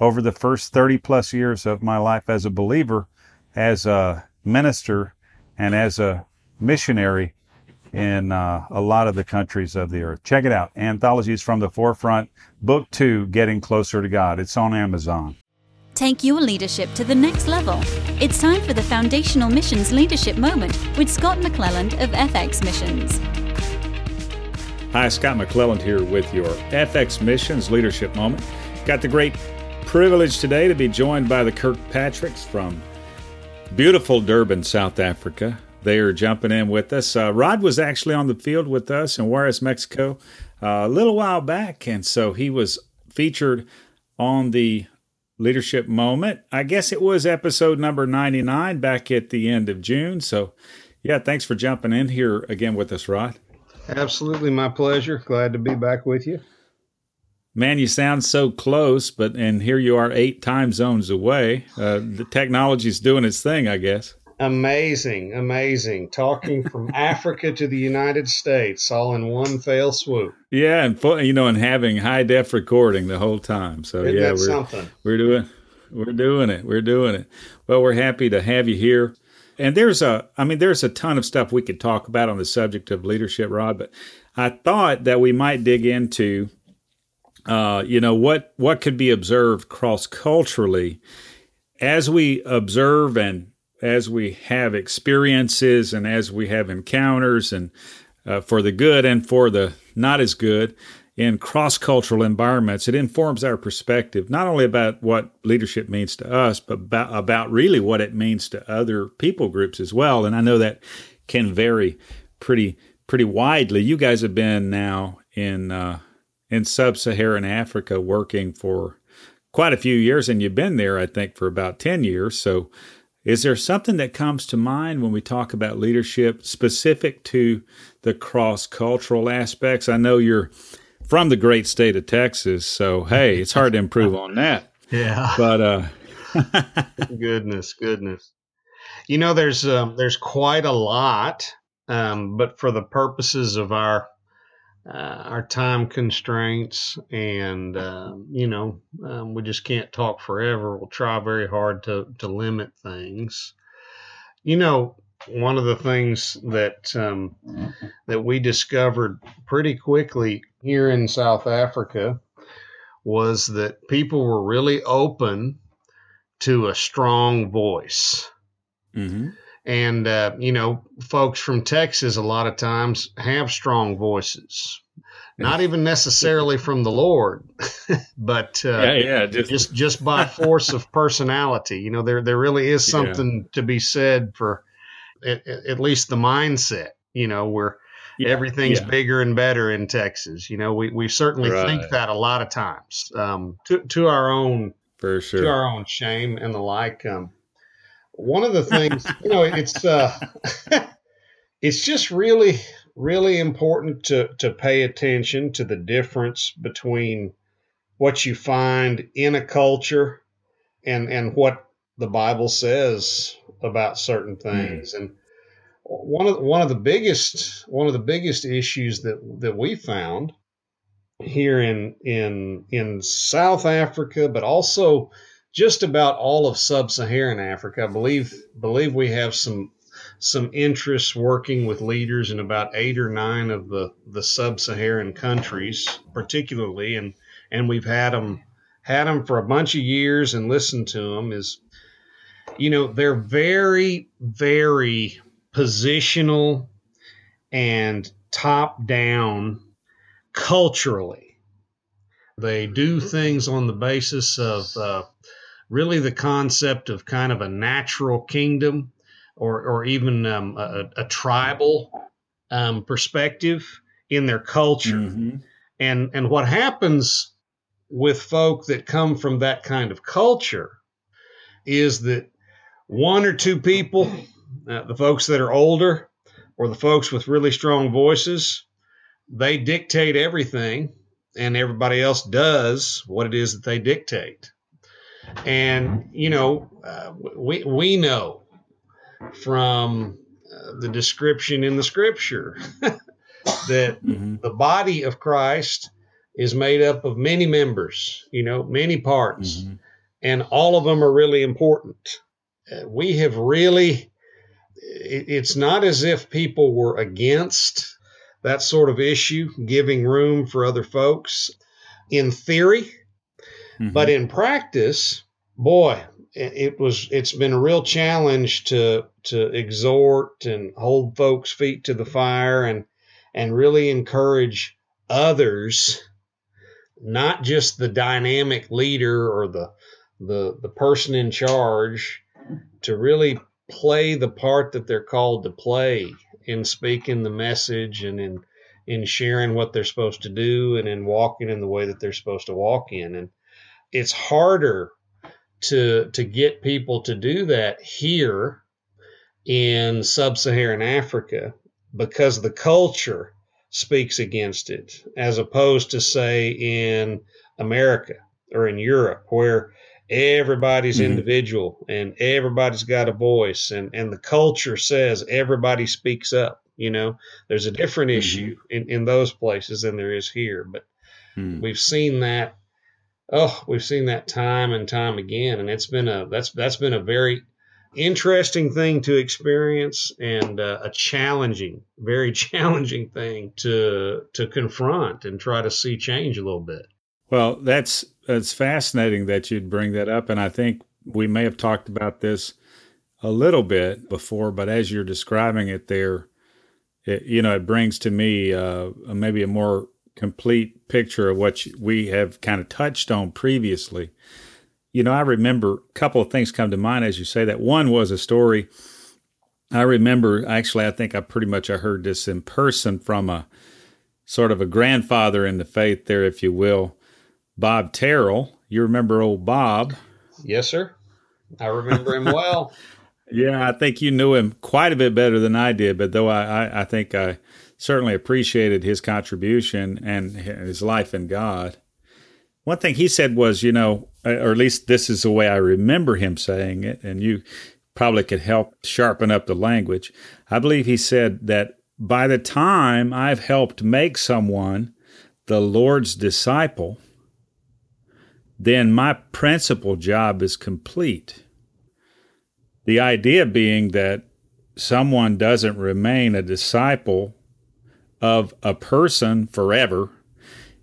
over the first 30 plus years of my life as a believer, as a minister, and as a missionary in uh, a lot of the countries of the earth. Check it out. Anthologies from the Forefront, Book Two Getting Closer to God. It's on Amazon. Take your leadership to the next level. It's time for the Foundational Missions Leadership Moment with Scott McClelland of FX Missions. Hi, Scott McClelland here with your FX Missions Leadership Moment. Got the great privilege today to be joined by the Kirkpatricks from beautiful Durban, South Africa. They are jumping in with us. Uh, Rod was actually on the field with us in Juarez, Mexico, uh, a little while back, and so he was featured on the leadership moment. I guess it was episode number 99 back at the end of June. So, yeah, thanks for jumping in here again with us, Rod. Absolutely, my pleasure. Glad to be back with you. Man, you sound so close, but and here you are eight time zones away. Uh, the technology's doing its thing, I guess. Amazing, amazing. Talking from Africa to the United States, all in one fell swoop. Yeah, and you know, and having high def recording the whole time. So Isn't yeah, we're something? we're doing we're doing it. We're doing it. Well, we're happy to have you here. And there's a, I mean, there's a ton of stuff we could talk about on the subject of leadership, Rod. But I thought that we might dig into, uh, you know, what what could be observed cross culturally as we observe and as we have experiences and as we have encounters and uh, for the good and for the not as good in cross cultural environments, it informs our perspective not only about what leadership means to us, but about, about really what it means to other people groups as well. And I know that can vary pretty pretty widely. You guys have been now in uh, in sub-Saharan Africa working for quite a few years, and you've been there, I think, for about ten years. So is there something that comes to mind when we talk about leadership specific to the cross cultural aspects? I know you're from the great state of Texas, so hey, it's hard to improve on that. Yeah. But uh goodness, goodness. You know there's um, there's quite a lot um, but for the purposes of our uh, our time constraints, and uh, you know, um, we just can't talk forever. We'll try very hard to to limit things. You know, one of the things that um, that we discovered pretty quickly here in South Africa was that people were really open to a strong voice. Mm-hmm. And, uh, you know, folks from Texas a lot of times have strong voices. Not even necessarily from the Lord, but uh, yeah, yeah, just, just just by force of personality. You know, there there really is something yeah. to be said for at, at, least the mindset. You know, where yeah, everything's yeah. bigger and better in Texas. You know, we we certainly right. think that a lot of times um, to to our own for sure to our own shame and the like. Um, one of the things, you know, it's uh, it's just really, really important to to pay attention to the difference between what you find in a culture and and what the Bible says about certain hmm. things. Mm. And one of one of the biggest one of the biggest issues that that we found here in in in South Africa, but also just about all of sub-Saharan Africa. I believe believe we have some some interests working with leaders in about eight or nine of the, the sub-Saharan countries, particularly, and and we've had them had them for a bunch of years and listened to them. Is you know they're very very positional and top down culturally. They do things on the basis of uh, really the concept of kind of a natural kingdom or, or even um, a, a, tribal um, perspective in their culture. Mm-hmm. And, and what happens with folk that come from that kind of culture is that one or two people, uh, the folks that are older or the folks with really strong voices, they dictate everything and everybody else does what it is that they dictate. And, you know, uh, we, we know from uh, the description in the scripture that mm-hmm. the body of Christ is made up of many members, you know, many parts, mm-hmm. and all of them are really important. Uh, we have really, it, it's not as if people were against that sort of issue, giving room for other folks in theory, mm-hmm. but in practice, boy, it, it was it's been a real challenge to to exhort and hold folks' feet to the fire and and really encourage others not just the dynamic leader or the the the person in charge to really play the part that they're called to play in speaking the message and in in sharing what they're supposed to do and in walking in the way that they're supposed to walk in and it's harder to to get people to do that here in sub-Saharan Africa because the culture speaks against it, as opposed to, say, in America or in Europe, where everybody's mm-hmm. individual and everybody's got a voice, and, and the culture says everybody speaks up. You know, there's a different mm-hmm. issue in, in those places than there is here, but mm. we've seen that. Oh, we've seen that time and time again, and it's been a that's that's been a very interesting thing to experience and uh, a challenging, very challenging thing to to confront and try to see change a little bit. Well, that's that's fascinating that you'd bring that up, and I think we may have talked about this a little bit before, but as you're describing it there, it, you know, it brings to me uh, maybe a more complete picture of what we have kind of touched on previously. You know, I remember a couple of things come to mind as you say that. One was a story I remember. Actually, I think I pretty much I heard this in person from a sort of a grandfather in the faith there, if you will, Bob Terrell. You remember old Bob? Yes, sir. I remember him well. yeah, I think you knew him quite a bit better than I did, but though I, I, I think I certainly appreciated his contribution and his life in God. One thing he said was, you know, or at least this is the way I remember him saying it, and you probably could help sharpen up the language. I believe he said that by the time I've helped make someone the Lord's disciple, then my principal job is complete. The idea being that someone doesn't remain a disciple of a person forever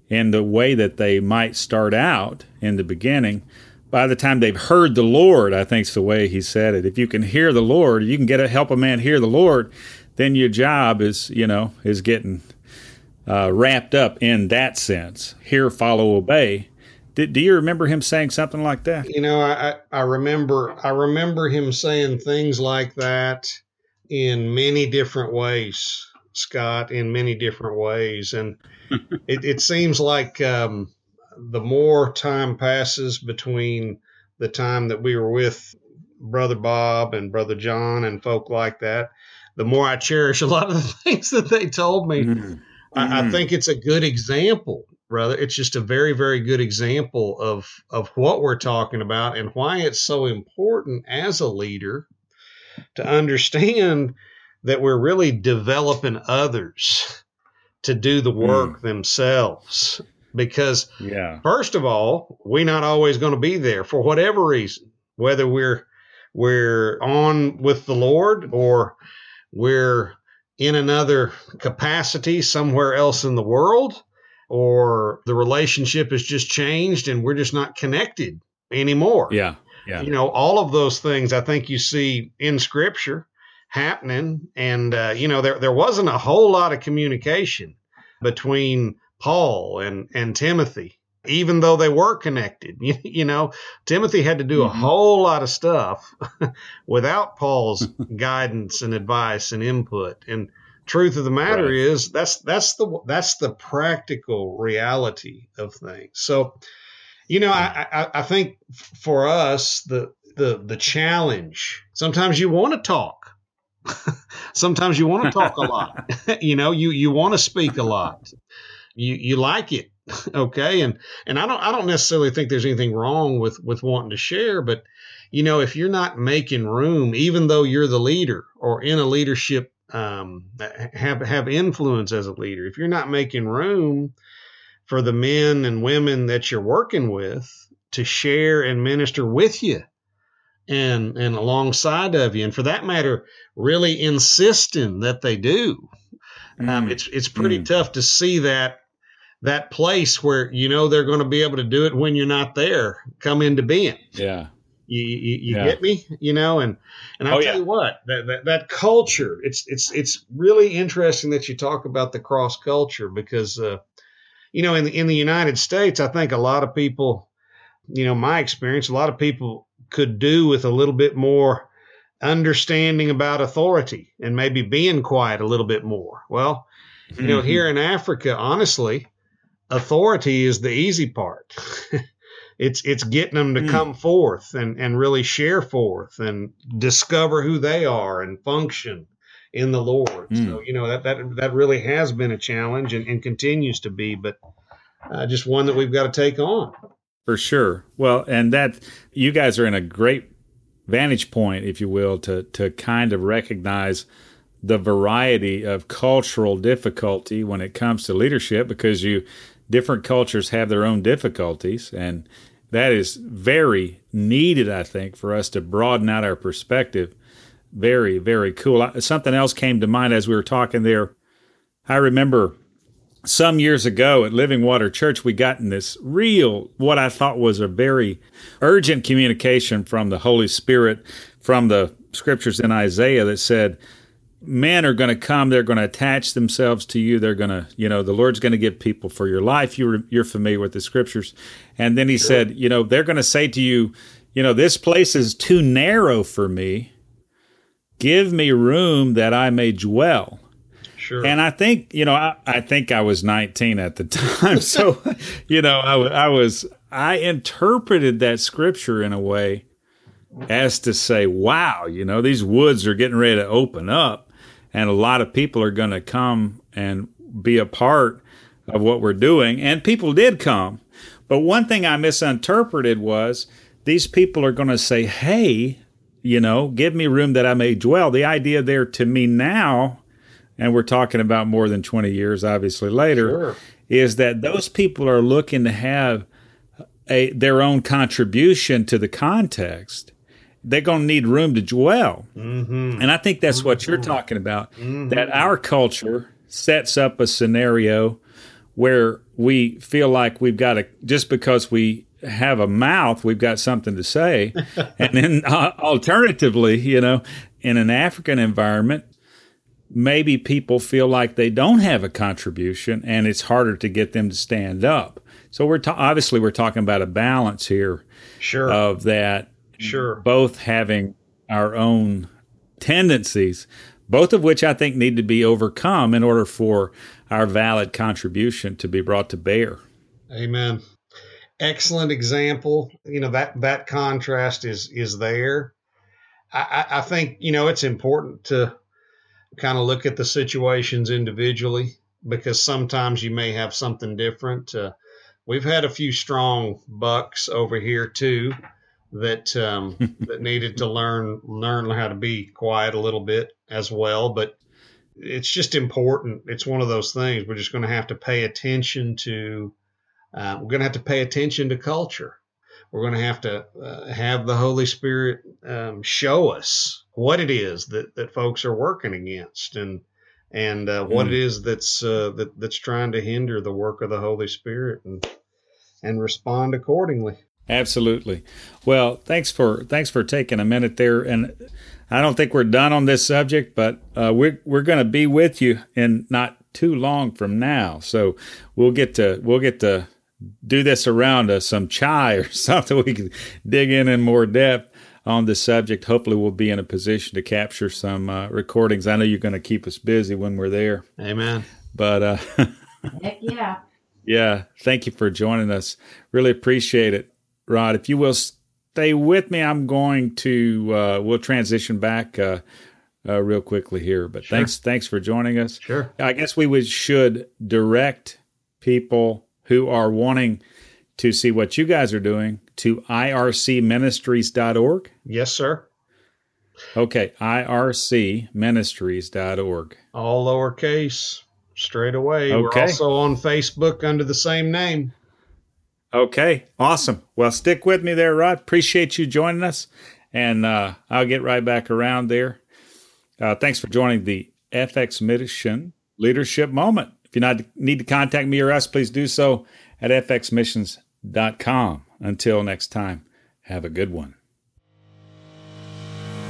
in the way that they might start out in the beginning. By the time they've heard the Lord, I think is the way he said it. If you can hear the Lord, you can get a, help a man hear the Lord, then your job is, you know, is getting uh, wrapped up in that sense. Hear, follow, obey. Do, do you remember him saying something like that? You know, I, I remember I remember him saying things like that in many different ways, Scott, in many different ways, and it, it seems like um, the more time passes between the time that we were with Brother Bob and Brother John and folk like that, the more I cherish a lot of the things that they told me. Mm-hmm. I, I mm-hmm. think it's a good example, brother. It's just a very, very good example of of what we're talking about and why it's so important as a leader to understand that we're really developing others to do the work mm. themselves because yeah. first of all we're not always going to be there for whatever reason whether we're we're on with the lord or we're in another capacity somewhere else in the world or the relationship has just changed and we're just not connected anymore yeah yeah you know all of those things i think you see in scripture happening. And, uh, you know, there, there wasn't a whole lot of communication between Paul and, and Timothy, even though they were connected. You, you know, Timothy had to do mm-hmm. a whole lot of stuff without Paul's guidance and advice and input. And, truth of the matter right. is that's that's the that's the practical reality of things so you know I, I, I think for us the the the challenge. Sometimes you want to talk. Sometimes you want to talk a lot. you know, you you want to speak a lot. You you like it. okay, and and I don't I don't necessarily think there's anything wrong with with wanting to share, but you know, if you're not making room, even though you're the leader or in a leadership um, have have influence as a leader, if you're not making room for the men and women that you're working with to share and minister with you and and alongside of you, and for that matter, really insisting that they do. Um, mm. Um, it's it's pretty mm. tough to see that that place where you know they're going to be able to do it when you're not there come into being. Yeah. You, you, you yeah. get me, you know, and and I'll oh, tell yeah. you what that, that that culture it's it's it's really interesting that you talk about the cross culture because uh, you know in the in the United States I think a lot of people you know my experience a lot of people could do with a little bit more understanding about authority and maybe being quiet a little bit more. Well, you mm-hmm. know, here in Africa, honestly, authority is the easy part. it's it's getting them to mm. come forth and and really share forth and discover who they are and function in the Lord. Mm. So you know that that that really has been a challenge and, and continues to be, but uh, just one that we've got to take on. For sure. Well, and that you guys are in a great vantage point, if you will, to to kind of recognize the variety of cultural difficulty when it comes to leadership because you different cultures have their own difficulties and that is very needed i think for us to broaden out our perspective. Very very cool. Something else came to mind as we were talking there. I remember some years ago at living water church we got in this real what i thought was a very urgent communication from the holy spirit from the scriptures in isaiah that said men are going to come they're going to attach themselves to you they're going to you know the lord's going to give people for your life you're you're familiar with the scriptures and then he sure. said you know they're going to say to you you know this place is too narrow for me give me room that i may dwell Sure. And I think, you know, I, I think I was 19 at the time. So, you know, I, I was, I interpreted that scripture in a way as to say, wow, you know, these woods are getting ready to open up and a lot of people are going to come and be a part of what we're doing. And people did come. But one thing I misinterpreted was these people are going to say, hey, you know, give me room that I may dwell. The idea there to me now, and we're talking about more than 20 years, obviously later, sure. is that those people are looking to have a, their own contribution to the context they're going to need room to dwell. Mm-hmm. And I think that's mm-hmm. what you're mm-hmm. talking about. Mm-hmm. That our culture sets up a scenario where we feel like we've got to, just because we have a mouth, we've got something to say. and then uh, alternatively, you know, in an African environment, maybe people feel like they don't have a contribution and it's harder to get them to stand up. So we're ta- obviously we're talking about a balance here sure. of that Sure. Both having our own tendencies, both of which I think need to be overcome in order for our valid contribution to be brought to bear. Amen. Excellent example. You know that that contrast is is there. I, I think you know it's important to kind of look at the situations individually because sometimes you may have something different. Uh, we've had a few strong bucks over here too that um, that needed to learn learn how to be quiet a little bit as well. But it's just important. It's one of those things. We're just going to have to pay attention to. Uh, we're going to have to pay attention to culture. We're going to have to uh, have the Holy Spirit um, show us what it is that, that folks are working against and and uh, what mm. it is that's uh, that, that's trying to hinder the work of the Holy Spirit and and respond accordingly. Absolutely. Well, thanks for thanks for taking a minute there, and I don't think we're done on this subject, but uh, we're we're going to be with you in not too long from now, so we'll get to we'll get to do this around uh, some chai or something. We can dig in in more depth on the subject. Hopefully, we'll be in a position to capture some uh, recordings. I know you're going to keep us busy when we're there. Amen. But uh, heck yeah. Yeah, thank you for joining us. Really appreciate it. Rod, if you will stay with me. I'm going to uh, we'll transition back uh, uh, real quickly here. But sure. thanks thanks for joining us. Sure. I guess we would should direct people who are wanting to see what you guys are doing to ircministries.org. Yes, sir. Okay, ircministries.org. All lowercase, straight away. Okay. We're also on Facebook under the same name. Okay, awesome. Well, stick with me there, Rod. Appreciate you joining us, and uh, I'll get right back around there. Uh, thanks for joining the FX Mission Leadership Moment. If you not, need to contact me or us, please do so at fxmissions.com. Until next time, have a good one.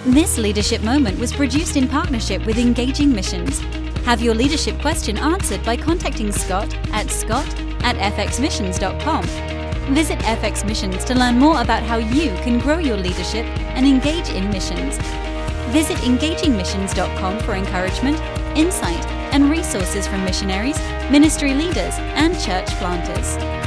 This leadership moment was produced in partnership with Engaging Missions. Have your leadership question answered by contacting Scott at scott at fxmissions.com. Visit FX Missions to learn more about how you can grow your leadership and engage in missions. Visit engagingmissions.com for encouragement, insight, and resources from missionaries, ministry leaders, and church planters.